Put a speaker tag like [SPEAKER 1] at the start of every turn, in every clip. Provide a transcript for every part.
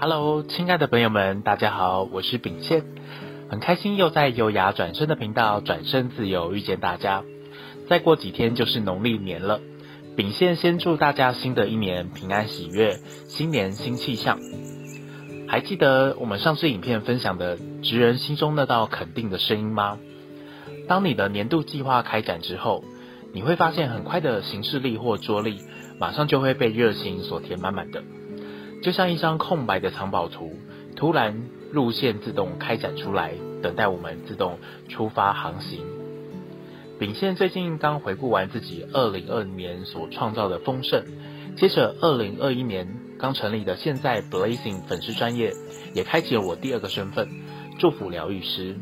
[SPEAKER 1] Hello，亲爱的朋友们，大家好，我是秉宪，很开心又在优雅转身的频道转身自由遇见大家。再过几天就是农历年了，秉宪先祝大家新的一年平安喜悦，新年新气象。还记得我们上次影片分享的职人心中那道肯定的声音吗？当你的年度计划开展之后，你会发现很快的行事力或桌力马上就会被热情所填满满的。就像一张空白的藏宝图，突然路线自动开展出来，等待我们自动出发航行。秉宪最近刚回顾完自己二零二零年所创造的丰盛，接着二零二一年刚成立的现在 Blazing 粉丝专业，也开启了我第二个身份——祝福疗愈师。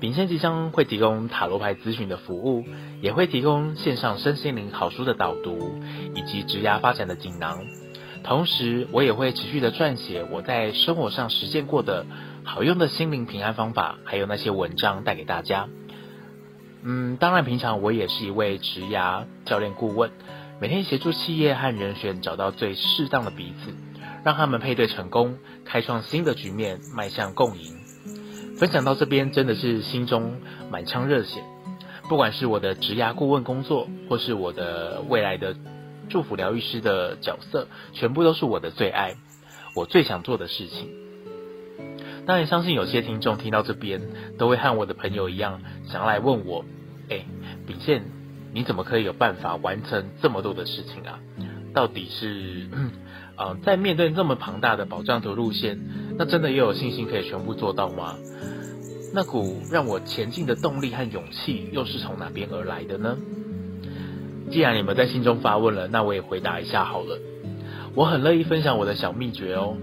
[SPEAKER 1] 秉宪即将会提供塔罗牌咨询的服务，也会提供线上身心灵好书的导读，以及职涯发展的锦囊。同时，我也会持续的撰写我在生活上实践过的好用的心灵平安方法，还有那些文章带给大家。嗯，当然，平常我也是一位职涯教练顾问，每天协助企业和人选找到最适当的彼此，让他们配对成功，开创新的局面，迈向共赢。分享到这边，真的是心中满腔热血。不管是我的职涯顾问工作，或是我的未来的。祝福疗愈师的角色，全部都是我的最爱，我最想做的事情。当然，相信有些听众听到这边，都会和我的朋友一样，想来问我：哎，秉宪，你怎么可以有办法完成这么多的事情啊？到底是，嗯、呃，在面对这么庞大的宝藏图路线，那真的也有信心可以全部做到吗？那股让我前进的动力和勇气，又是从哪边而来的呢？既然你们在心中发问了，那我也回答一下好了。我很乐意分享我的小秘诀哦。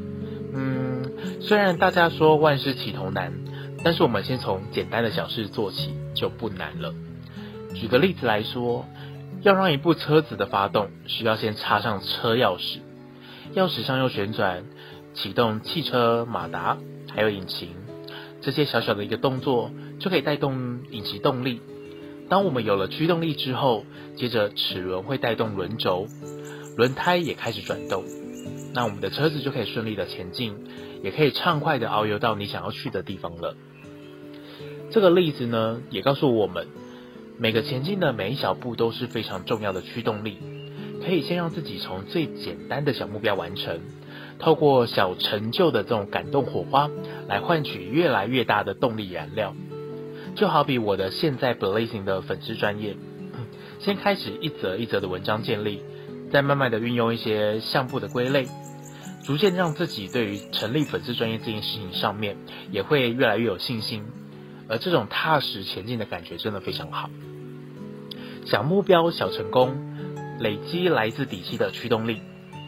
[SPEAKER 1] 嗯，虽然大家说万事起头难，但是我们先从简单的小事做起就不难了。举个例子来说，要让一部车子的发动，需要先插上车钥匙，钥匙上又旋转，启动汽车马达，还有引擎，这些小小的一个动作，就可以带动引擎动力。当我们有了驱动力之后，接着齿轮会带动轮轴，轮胎也开始转动，那我们的车子就可以顺利的前进，也可以畅快的遨游到你想要去的地方了。这个例子呢，也告诉我们，每个前进的每一小步都是非常重要的驱动力，可以先让自己从最简单的小目标完成，透过小成就的这种感动火花，来换取越来越大的动力燃料。就好比我的现在 Blazing 的粉丝专业，先开始一则一则的文章建立，再慢慢的运用一些项目的归类，逐渐让自己对于成立粉丝专业这件事情上面也会越来越有信心，而这种踏实前进的感觉真的非常好。小目标小成功，累积来自底气的驱动力，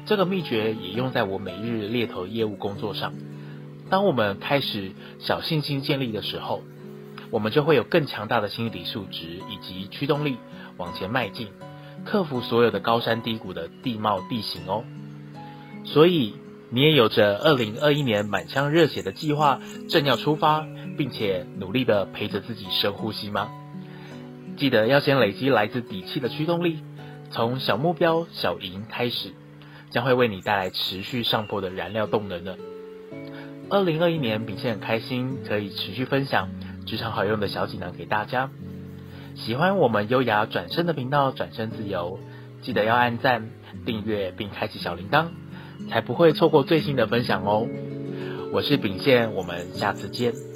[SPEAKER 1] 这个秘诀也用在我每日猎头业务工作上。当我们开始小信心建立的时候，我们就会有更强大的心理素质以及驱动力往前迈进，克服所有的高山低谷的地貌地形哦。所以你也有着二零二一年满腔热血的计划，正要出发，并且努力的陪着自己深呼吸吗？记得要先累积来自底气的驱动力，从小目标小赢开始，将会为你带来持续上坡的燃料动能呢。二零二一年，秉宪很开心可以持续分享。非常好用的小技能给大家，喜欢我们优雅转身的频道，转身自由，记得要按赞、订阅并开启小铃铛，才不会错过最新的分享哦。我是秉宪，我们下次见。